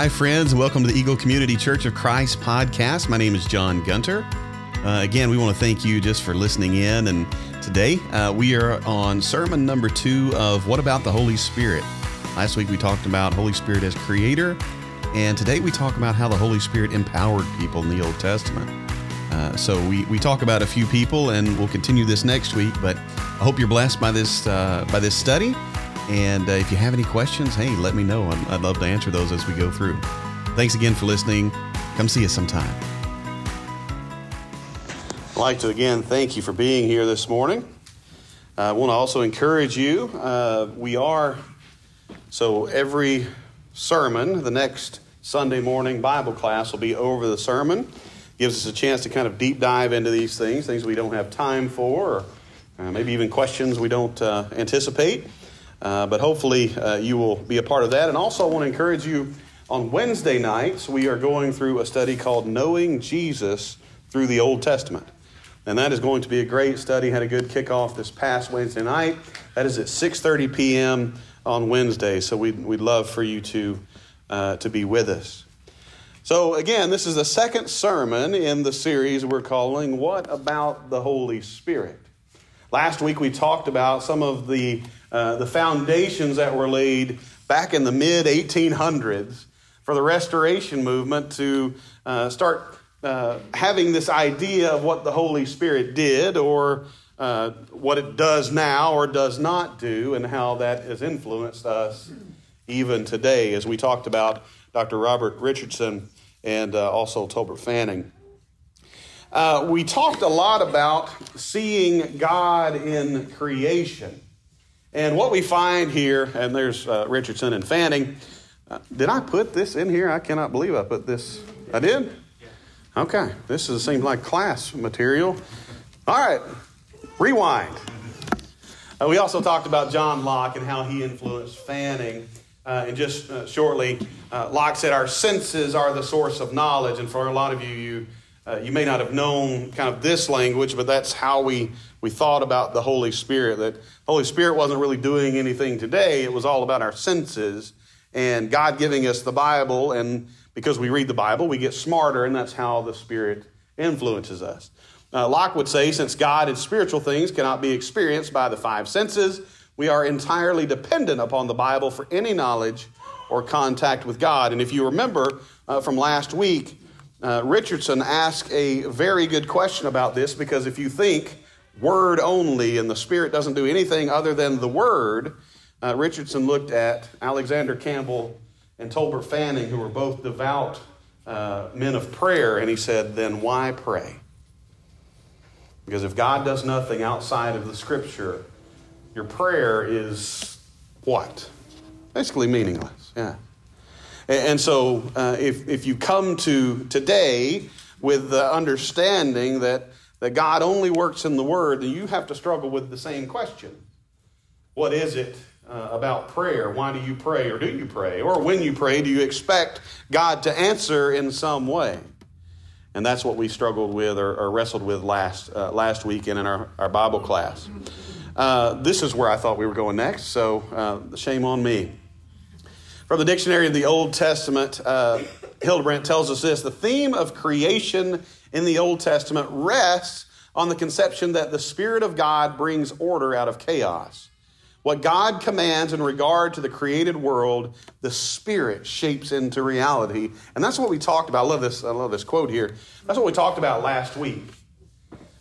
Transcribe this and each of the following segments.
Hi, friends, and welcome to the Eagle Community Church of Christ podcast. My name is John Gunter. Uh, again, we want to thank you just for listening in. And today uh, we are on sermon number two of What About the Holy Spirit? Last week we talked about Holy Spirit as creator, and today we talk about how the Holy Spirit empowered people in the Old Testament. Uh, so we, we talk about a few people, and we'll continue this next week. But I hope you're blessed by this uh, by this study. And uh, if you have any questions, hey, let me know. I'd, I'd love to answer those as we go through. Thanks again for listening. Come see us sometime. I'd like to again thank you for being here this morning. I want to also encourage you. Uh, we are, so every sermon, the next Sunday morning Bible class will be over the sermon. Gives us a chance to kind of deep dive into these things, things we don't have time for, or uh, maybe even questions we don't uh, anticipate. Uh, but hopefully, uh, you will be a part of that. And also, I want to encourage you on Wednesday nights, we are going through a study called Knowing Jesus Through the Old Testament. And that is going to be a great study. Had a good kickoff this past Wednesday night. That is at 6:30 p.m. on Wednesday. So we'd, we'd love for you to, uh, to be with us. So, again, this is the second sermon in the series we're calling What About the Holy Spirit? Last week we talked about some of the uh, the foundations that were laid back in the mid 1800s for the restoration movement to uh, start uh, having this idea of what the Holy Spirit did or uh, what it does now or does not do, and how that has influenced us even today, as we talked about Dr. Robert Richardson and uh, also Tolbert Fanning. Uh, we talked a lot about seeing God in creation. And what we find here, and there's uh, Richardson and Fanning. Uh, did I put this in here? I cannot believe I put this. I did? Okay. This is, seems like class material. All right. Rewind. Uh, we also talked about John Locke and how he influenced Fanning. Uh, and just uh, shortly, uh, Locke said our senses are the source of knowledge. And for a lot of you, you uh, you may not have known kind of this language, but that's how we, we thought about the Holy Spirit. That Holy Spirit wasn't really doing anything today. It was all about our senses and God giving us the Bible. And because we read the Bible, we get smarter, and that's how the Spirit influences us. Uh, Locke would say, since God and spiritual things cannot be experienced by the five senses, we are entirely dependent upon the Bible for any knowledge or contact with God. And if you remember uh, from last week, uh, Richardson asked a very good question about this because if you think word only and the Spirit doesn't do anything other than the word, uh, Richardson looked at Alexander Campbell and Tolbert Fanning, who were both devout uh, men of prayer, and he said, Then why pray? Because if God does nothing outside of the Scripture, your prayer is what? Basically meaningless. Yeah. And so, uh, if, if you come to today with the understanding that, that God only works in the Word, then you have to struggle with the same question What is it uh, about prayer? Why do you pray, or do you pray? Or when you pray, do you expect God to answer in some way? And that's what we struggled with or, or wrestled with last, uh, last weekend in our, our Bible class. Uh, this is where I thought we were going next, so uh, shame on me. From the dictionary of the Old Testament, uh, Hildebrandt tells us this the theme of creation in the Old Testament rests on the conception that the Spirit of God brings order out of chaos. What God commands in regard to the created world, the Spirit shapes into reality. And that's what we talked about. I love this, I love this quote here. That's what we talked about last week.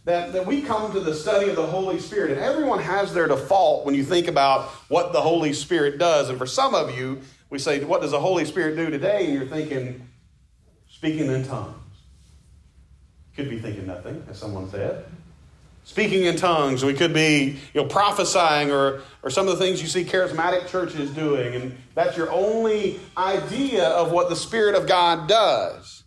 That, that we come to the study of the Holy Spirit, and everyone has their default when you think about what the Holy Spirit does. And for some of you, we say, What does the Holy Spirit do today? And you're thinking, speaking in tongues. Could be thinking nothing, as someone said. Speaking in tongues, we could be you know, prophesying or, or some of the things you see charismatic churches doing, and that's your only idea of what the Spirit of God does.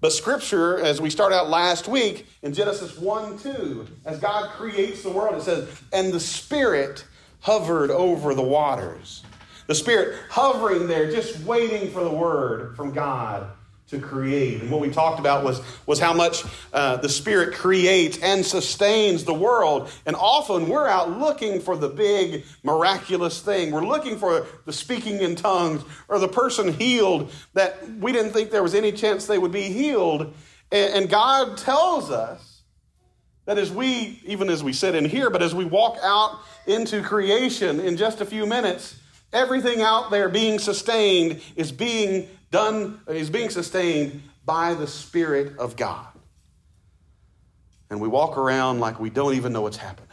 But Scripture, as we start out last week in Genesis 1 2, as God creates the world, it says, and the Spirit hovered over the waters. The Spirit hovering there, just waiting for the word from God to create. And what we talked about was, was how much uh, the Spirit creates and sustains the world. And often we're out looking for the big, miraculous thing. We're looking for the speaking in tongues or the person healed that we didn't think there was any chance they would be healed. And, and God tells us that as we, even as we sit in here, but as we walk out into creation in just a few minutes, everything out there being sustained is being done, is being sustained by the Spirit of God. And we walk around like we don't even know what's happening.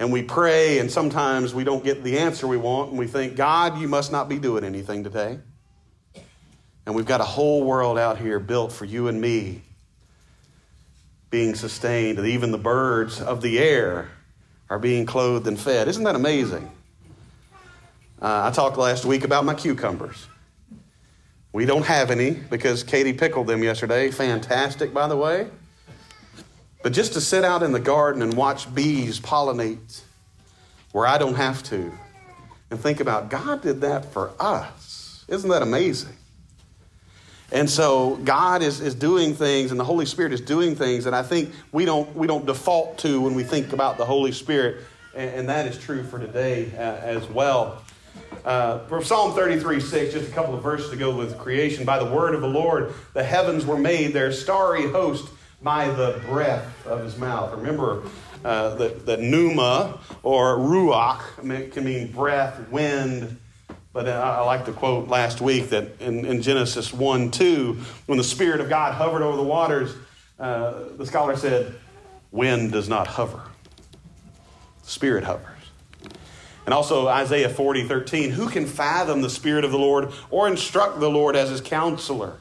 And we pray, and sometimes we don't get the answer we want, and we think, God, you must not be doing anything today. And we've got a whole world out here built for you and me being sustained, and even the birds of the air are being clothed and fed. Isn't that amazing? Uh, I talked last week about my cucumbers. We don't have any because Katie pickled them yesterday. Fantastic, by the way. But just to sit out in the garden and watch bees pollinate where I don't have to and think about God did that for us. Isn't that amazing? And so God is, is doing things and the Holy Spirit is doing things that I think we don't, we don't default to when we think about the Holy Spirit. And, and that is true for today uh, as well. Uh, Psalm 33 6, just a couple of verses to go with creation. By the word of the Lord, the heavens were made, their starry host by the breath of his mouth. Remember uh, that, that pneuma or ruach can mean breath, wind. But I like the quote last week that in, in Genesis 1 2, when the Spirit of God hovered over the waters, uh, the scholar said, Wind does not hover, the Spirit hovers. And also Isaiah 40, 13. Who can fathom the Spirit of the Lord or instruct the Lord as his counselor?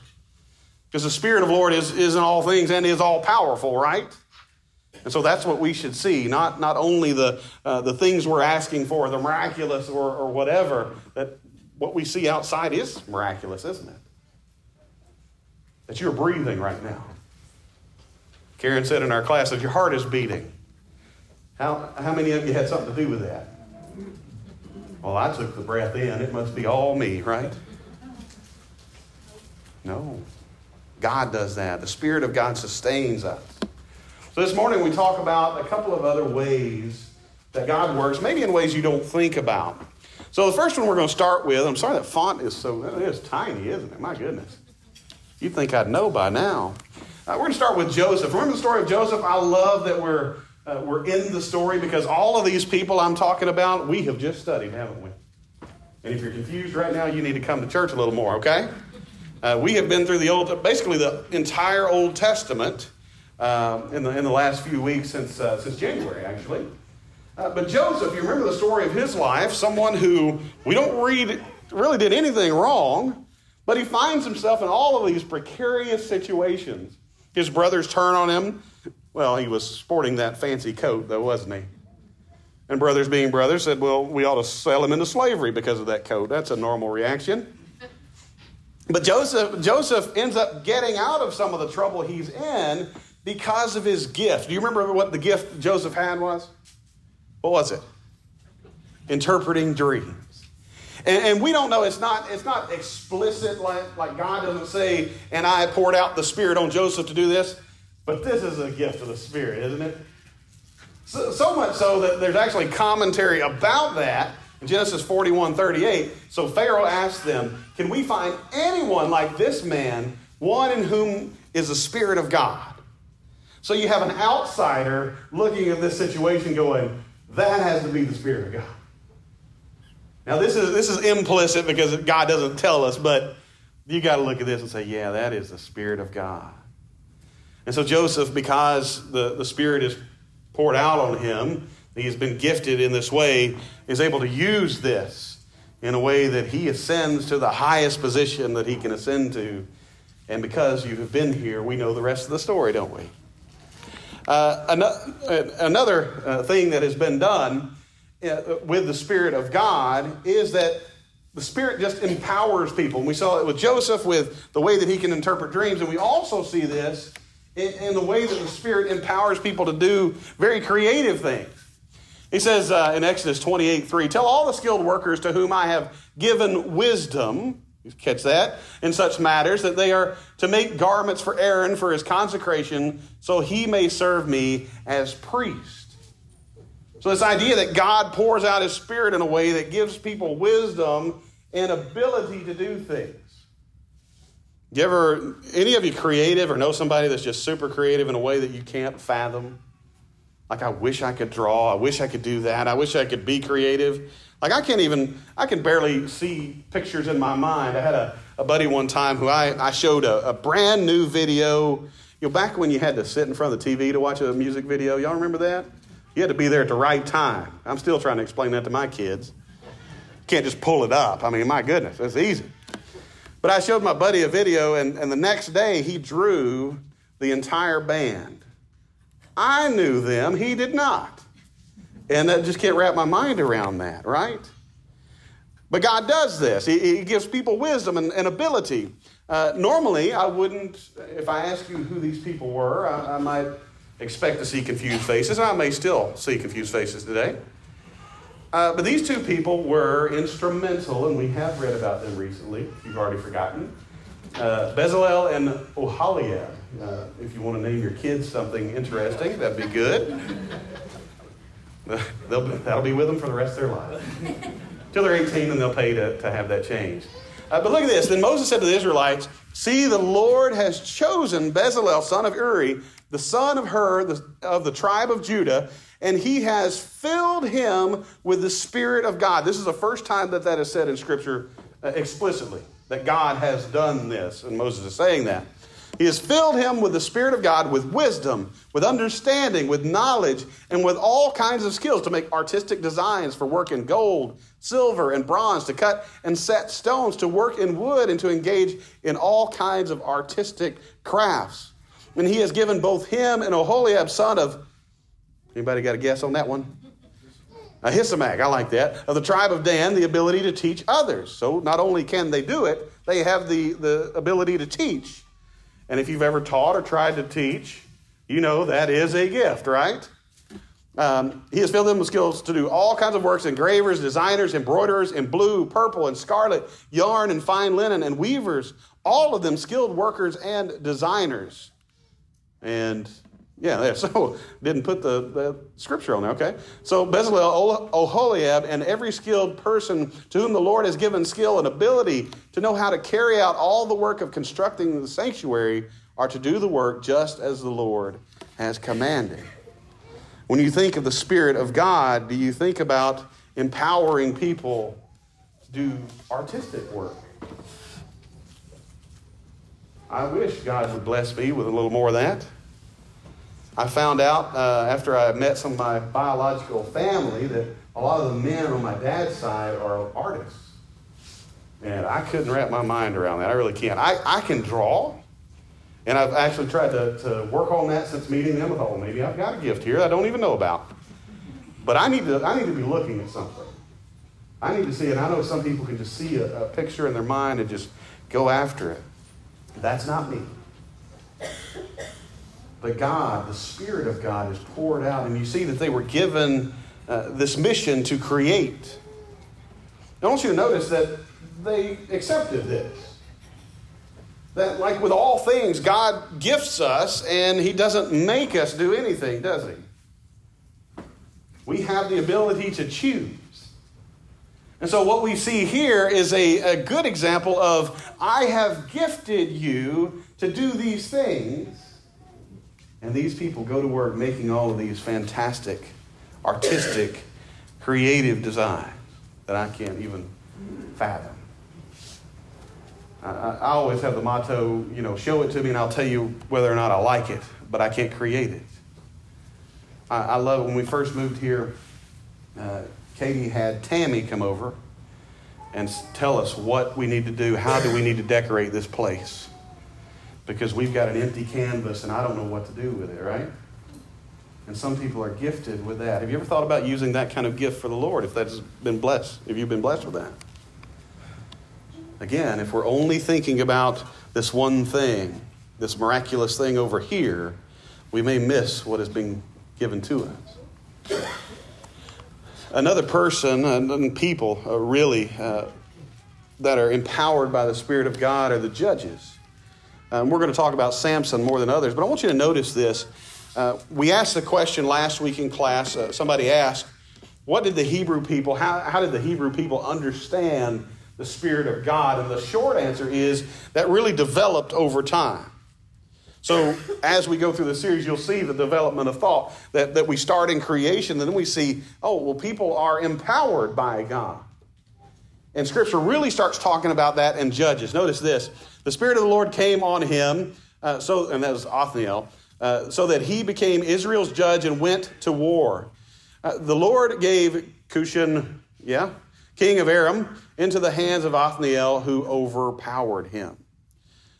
Because the Spirit of the Lord is, is in all things and is all powerful, right? And so that's what we should see, not, not only the, uh, the things we're asking for, the miraculous or, or whatever, that what we see outside is miraculous, isn't it? That you're breathing right now. Karen said in our class that your heart is beating. How, how many of you had something to do with that? Well, I took the breath in. It must be all me, right? No. God does that. The Spirit of God sustains us. So this morning we talk about a couple of other ways that God works, maybe in ways you don't think about. So the first one we're going to start with, I'm sorry that font is so, it is tiny, isn't it? My goodness. You'd think I'd know by now. Uh, we're going to start with Joseph. Remember the story of Joseph? I love that we're uh, we're in the story because all of these people I'm talking about, we have just studied, haven't we? And if you're confused right now, you need to come to church a little more, okay? Uh, we have been through the old, basically the entire Old Testament uh, in, the, in the last few weeks since, uh, since January, actually. Uh, but Joseph, you remember the story of his life, someone who we don't read really did anything wrong, but he finds himself in all of these precarious situations. His brothers turn on him. Well, he was sporting that fancy coat, though, wasn't he? And brothers, being brothers, said, Well, we ought to sell him into slavery because of that coat. That's a normal reaction. But Joseph, Joseph ends up getting out of some of the trouble he's in because of his gift. Do you remember what the gift Joseph had was? What was it? Interpreting dreams. And, and, we don't know, it's not, it's not explicit like, like God doesn't say, and I poured out the Spirit on Joseph to do this. But this is a gift of the Spirit, isn't it? So, so much so that there's actually commentary about that in Genesis 41 38. So Pharaoh asked them, Can we find anyone like this man, one in whom is the Spirit of God? So you have an outsider looking at this situation going, That has to be the Spirit of God. Now, this is, this is implicit because God doesn't tell us, but you got to look at this and say, Yeah, that is the Spirit of God. And so Joseph, because the, the Spirit is poured out on him, he has been gifted in this way, is able to use this in a way that he ascends to the highest position that he can ascend to. And because you have been here, we know the rest of the story, don't we? Uh, another uh, thing that has been done uh, with the Spirit of God is that the Spirit just empowers people. And we saw it with Joseph with the way that he can interpret dreams. And we also see this in, in the way that the Spirit empowers people to do very creative things. He says uh, in Exodus 28 3, Tell all the skilled workers to whom I have given wisdom, catch that? In such matters that they are to make garments for Aaron for his consecration, so he may serve me as priest. So, this idea that God pours out his spirit in a way that gives people wisdom and ability to do things. You ever, any of you creative or know somebody that's just super creative in a way that you can't fathom? Like, I wish I could draw. I wish I could do that. I wish I could be creative. Like, I can't even, I can barely see pictures in my mind. I had a, a buddy one time who I, I showed a, a brand new video. You know, back when you had to sit in front of the TV to watch a music video, y'all remember that? You had to be there at the right time. I'm still trying to explain that to my kids. Can't just pull it up. I mean, my goodness, it's easy. But I showed my buddy a video, and, and the next day he drew the entire band. I knew them, he did not. And I just can't wrap my mind around that, right? But God does this. He, he gives people wisdom and, and ability. Uh, normally, I wouldn't, if I asked you who these people were, I, I might expect to see confused faces. I may still see confused faces today. Uh, but these two people were instrumental, and we have read about them recently, if you've already forgotten. Uh, Bezalel and Oholiab. Uh, if you want to name your kids something interesting, that'd be good. They'll, that'll be with them for the rest of their life. Till they're 18 and they'll pay to, to have that change. Uh, but look at this. Then Moses said to the Israelites, See, the Lord has chosen Bezalel, son of Uri, the son of Hur, the, of the tribe of Judah, and he has filled him with the Spirit of God. This is the first time that that is said in Scripture uh, explicitly, that God has done this, and Moses is saying that. He has filled him with the Spirit of God, with wisdom, with understanding, with knowledge, and with all kinds of skills to make artistic designs for work in gold, silver, and bronze, to cut and set stones, to work in wood, and to engage in all kinds of artistic crafts. And he has given both him and Oholiab, son of, anybody got a guess on that one? Ahisamach, I like that, of the tribe of Dan, the ability to teach others. So not only can they do it, they have the, the ability to teach. And if you've ever taught or tried to teach, you know that is a gift, right? Um, he has filled them with skills to do all kinds of works engravers, designers, embroiderers in blue, purple, and scarlet, yarn and fine linen, and weavers, all of them skilled workers and designers. And yeah, there. So didn't put the, the scripture on there, okay? So Bezalel, Oholiab, and every skilled person to whom the Lord has given skill and ability to know how to carry out all the work of constructing the sanctuary are to do the work just as the Lord has commanded. When you think of the Spirit of God, do you think about empowering people to do artistic work? I wish God would bless me with a little more of that. I found out uh, after I met some of my biological family that a lot of the men on my dad's side are artists. And I couldn't wrap my mind around that. I really can't. I, I can draw. And I've actually tried to, to work on that since meeting them. I thought, maybe I've got a gift here I don't even know about. But I need to, I need to be looking at something. I need to see it. I know some people can just see a, a picture in their mind and just go after it. That's not me. But God, the Spirit of God, is poured out, and you see that they were given uh, this mission to create. I want you to notice that they accepted this. That, like with all things, God gifts us, and He doesn't make us do anything, does He? We have the ability to choose. And so, what we see here is a, a good example of I have gifted you to do these things and these people go to work making all of these fantastic, artistic, creative designs that I can't even fathom. I, I, always have the motto, you know, show it to me and I'll tell you whether or not I like it, but I can't create it. I, I love when we first moved here, uh, Katie had Tammy come over and tell us what we need to do, how do we need to decorate this place because we've got an empty canvas and I don't know what to do with it, right? And some people are gifted with that. Have you ever thought about using that kind of gift for the Lord if that's been blessed, if you've been blessed with that? Again, if we're only thinking about this one thing, this miraculous thing over here, we may miss what is being given to us. Another person and people uh, really uh, that are empowered by the Spirit of God are the judges. Um, we're going to talk about Samson more than others, but I want you to notice this. Uh, we asked the question last week in class. Uh, somebody asked, What did the Hebrew people, how, how did the Hebrew people understand the Spirit of God? And the short answer is that really developed over time. So, as we go through the series, you'll see the development of thought that, that we start in creation, and then we see, oh, well, people are empowered by God. And Scripture really starts talking about that in Judges. Notice this the Spirit of the Lord came on him, uh, so, and that was Othniel, uh, so that he became Israel's judge and went to war. Uh, the Lord gave Cushan, yeah, king of Aram, into the hands of Othniel, who overpowered him.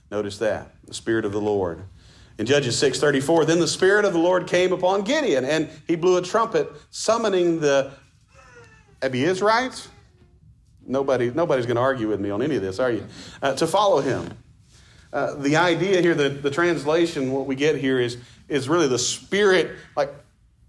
Notice that, the Spirit of the Lord. In Judges 6:34, then the Spirit of the Lord came upon Gideon, and he blew a trumpet, summoning the Abiezrites. Nobody, nobody's going to argue with me on any of this, are you? Uh, to follow him. Uh, the idea here, the, the translation, what we get here is, is really the Spirit, like,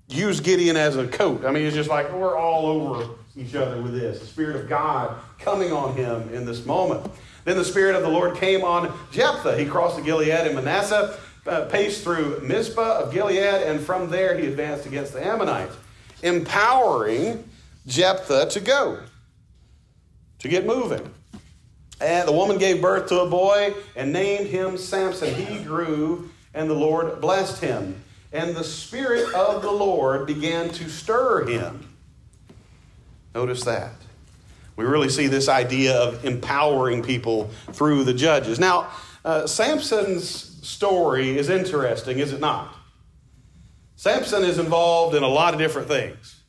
use Gideon as a coat. I mean, it's just like we're all over each other with this. The Spirit of God coming on him in this moment. Then the Spirit of the Lord came on Jephthah. He crossed the Gilead and Manasseh uh, paced through Mizpah of Gilead, and from there he advanced against the Ammonites, empowering Jephthah to go, to get moving. And the woman gave birth to a boy and named him Samson. He grew, and the Lord blessed him. And the Spirit of the Lord began to stir him. Notice that. We really see this idea of empowering people through the judges. Now, uh, Samson's story is interesting, is it not? Samson is involved in a lot of different things.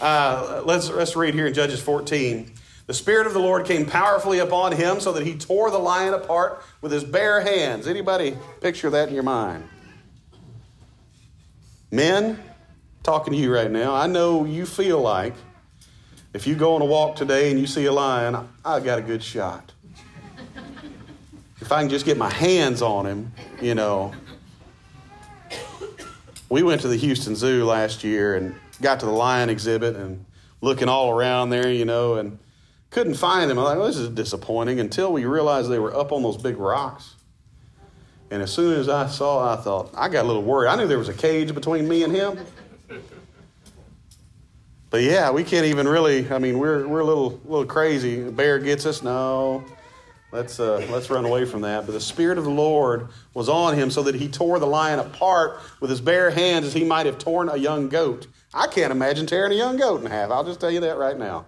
Uh, let's, let's read here in Judges 14. The Spirit of the Lord came powerfully upon him so that he tore the lion apart with his bare hands. Anybody picture that in your mind? Men, talking to you right now, I know you feel like if you go on a walk today and you see a lion, I got a good shot if I can just get my hands on him, you know. We went to the Houston Zoo last year and got to the lion exhibit and looking all around there, you know, and couldn't find them. I'm like, well, this is disappointing until we realized they were up on those big rocks. And as soon as I saw, I thought, I got a little worried. I knew there was a cage between me and him. But yeah, we can't even really, I mean, we're, we're a little, little crazy. A bear gets us? No. Let's, uh, let's run away from that. But the Spirit of the Lord was on him so that he tore the lion apart with his bare hands as he might have torn a young goat. I can't imagine tearing a young goat in half. I'll just tell you that right now.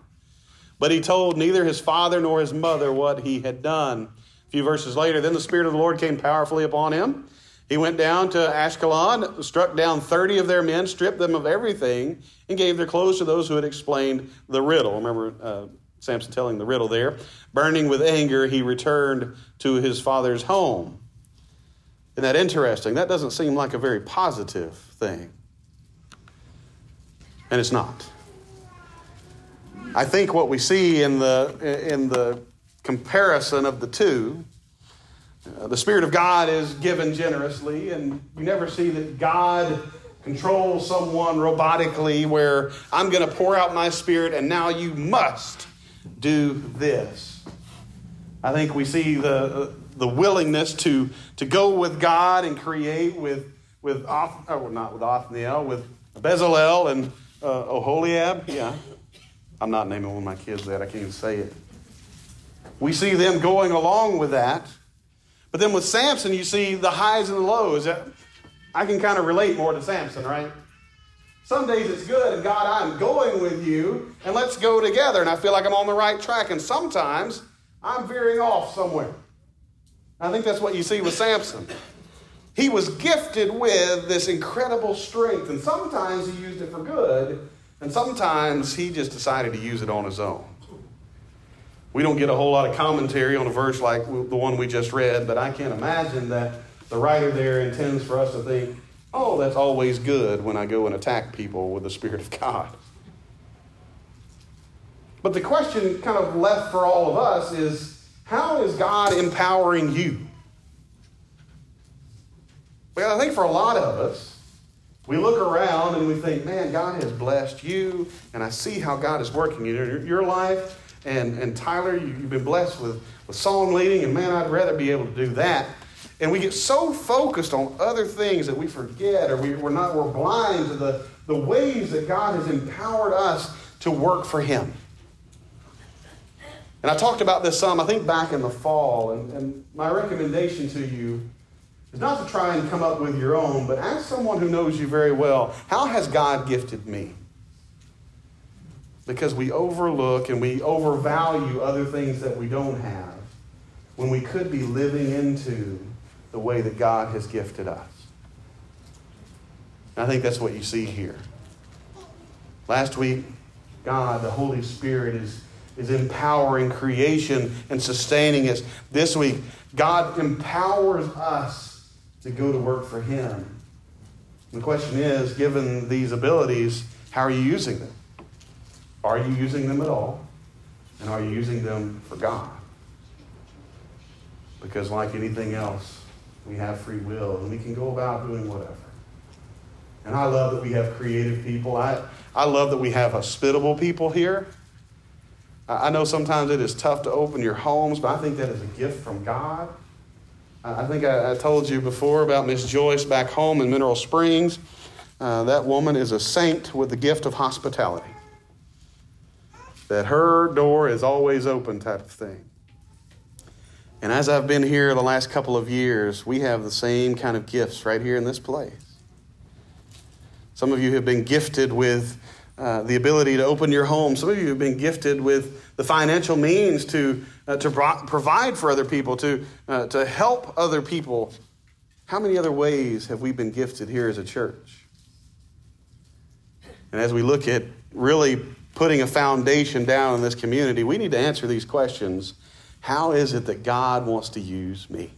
But he told neither his father nor his mother what he had done. A few verses later, then the Spirit of the Lord came powerfully upon him. He went down to Ashkelon, struck down 30 of their men, stripped them of everything, and gave their clothes to those who had explained the riddle. Remember, uh, Samson telling the riddle there. Burning with anger, he returned to his father's home. Isn't that interesting? That doesn't seem like a very positive thing. And it's not. I think what we see in the, in the comparison of the two, uh, the Spirit of God is given generously, and you never see that God controls someone robotically where I'm going to pour out my Spirit and now you must do this. I think we see the, the willingness to, to go with God and create with, with Oth, oh, not with Othniel, with Bezalel and uh, Oholiab. Yeah. I'm not naming one of my kids that. I can't even say it. We see them going along with that. But then with Samson, you see the highs and the lows. Uh, I can kind of relate more to Samson, right? Some days it's good, and God, I'm going with you, and let's go together. And I feel like I'm on the right track. And sometimes I'm veering off somewhere. I think that's what you see with Samson. He was gifted with this incredible strength, and sometimes he used it for good, and sometimes he just decided to use it on his own. We don't get a whole lot of commentary on a verse like the one we just read, but I can't imagine that the writer there intends for us to think, Oh, that's always good when I go and attack people with the Spirit of God. But the question kind of left for all of us is how is God empowering you? Well, I think for a lot of us, we look around and we think, man, God has blessed you, and I see how God is working in your life, And, and Tyler, you, have been blessed with, with song leading, and man, I'd rather be able to do that. And we get so focused on other things that we forget or we, we're not, we're blind to the, the ways that God has empowered us to work for Him. And I talked about this some, I think, back in the fall. And, and my recommendation to you is not to try and come up with your own, but ask someone who knows you very well how has God gifted me? Because we overlook and we overvalue other things that we don't have when we could be living into the way that God has gifted us. And I think that's what you see here. Last week, God, the Holy Spirit, is, is empowering creation and sustaining us. This week, God empowers us to go to work for Him. the question is given these abilities, how are you using them? Are you using them at all? And are you using them for God? Because, like anything else, we have free will and we can go about doing whatever. And I love that we have creative people. I, I love that we have hospitable people here. I know sometimes it is tough to open your homes, but I think that is a gift from God. I think I, I told you before about Miss Joyce back home in Mineral Springs. Uh, that woman is a saint with the gift of hospitality. That her door is always open, type of thing. And as I've been here the last couple of years, we have the same kind of gifts right here in this place. Some of you have been gifted with uh, the ability to open your home. Some of you have been gifted with the financial means to, uh, to pro- provide for other people, to, uh, to help other people. How many other ways have we been gifted here as a church? And as we look at really putting a foundation down in this community, we need to answer these questions how is it that God wants to use me?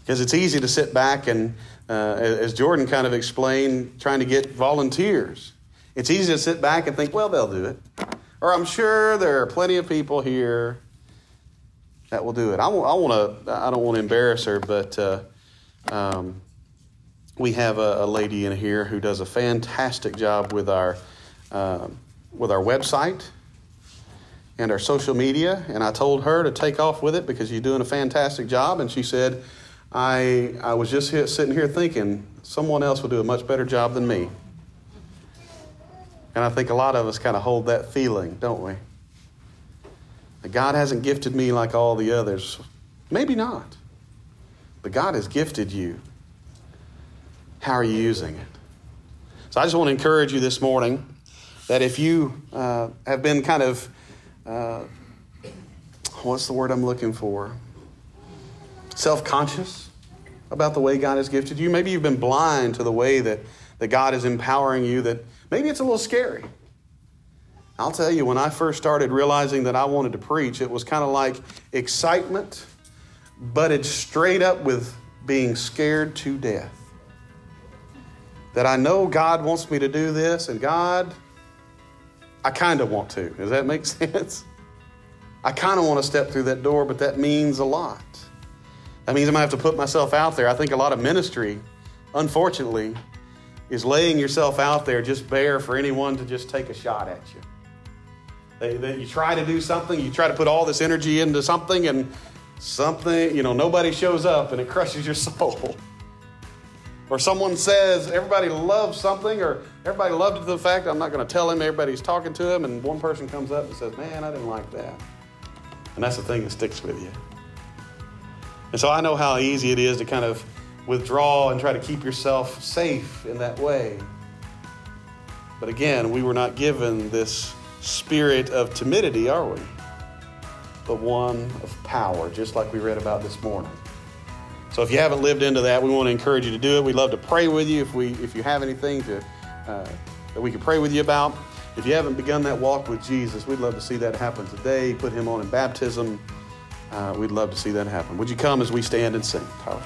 Because it's easy to sit back and, uh, as Jordan kind of explained, trying to get volunteers. It's easy to sit back and think, well, they'll do it. Or I'm sure there are plenty of people here that will do it. I, I want to. I don't want to embarrass her, but uh, um, we have a, a, lady in here who does a fantastic job with our uh, with our website and our social media. And I told her to take off with it because you're doing a fantastic job. And she said, I, I was just here, sitting here thinking someone else will do a much better job than me. And I think a lot of us kind of hold that feeling, don't we? God hasn't gifted me like all the others. Maybe not. But God has gifted you. How are you using it? So I just want to encourage you this morning that if you uh, have been kind of uh, what's the word I'm looking for? Self conscious about the way God has gifted you. Maybe you've been blind to the way that, that God is empowering you, that maybe it's a little scary. I'll tell you, when I first started realizing that I wanted to preach, it was kind of like excitement, but it's straight up with being scared to death. That I know God wants me to do this, and God, I kind of want to. Does that make sense? I kind of want to step through that door, but that means a lot. That means going to have to put myself out there. I think a lot of ministry, unfortunately, is laying yourself out there just bare for anyone to just take a shot at you. They, they, you try to do something, you try to put all this energy into something, and something, you know, nobody shows up and it crushes your soul. Or someone says everybody loves something, or everybody loved the fact I'm not going to tell him, everybody's talking to him, and one person comes up and says, Man, I didn't like that. And that's the thing that sticks with you. And so I know how easy it is to kind of withdraw and try to keep yourself safe in that way. But again, we were not given this spirit of timidity, are we? But one of power, just like we read about this morning. So if you haven't lived into that, we want to encourage you to do it. We'd love to pray with you if we if you have anything to uh, that we can pray with you about. If you haven't begun that walk with Jesus, we'd love to see that happen today. Put him on in baptism. Uh, we'd love to see that happen. Would you come as we stand and sing, Tyler?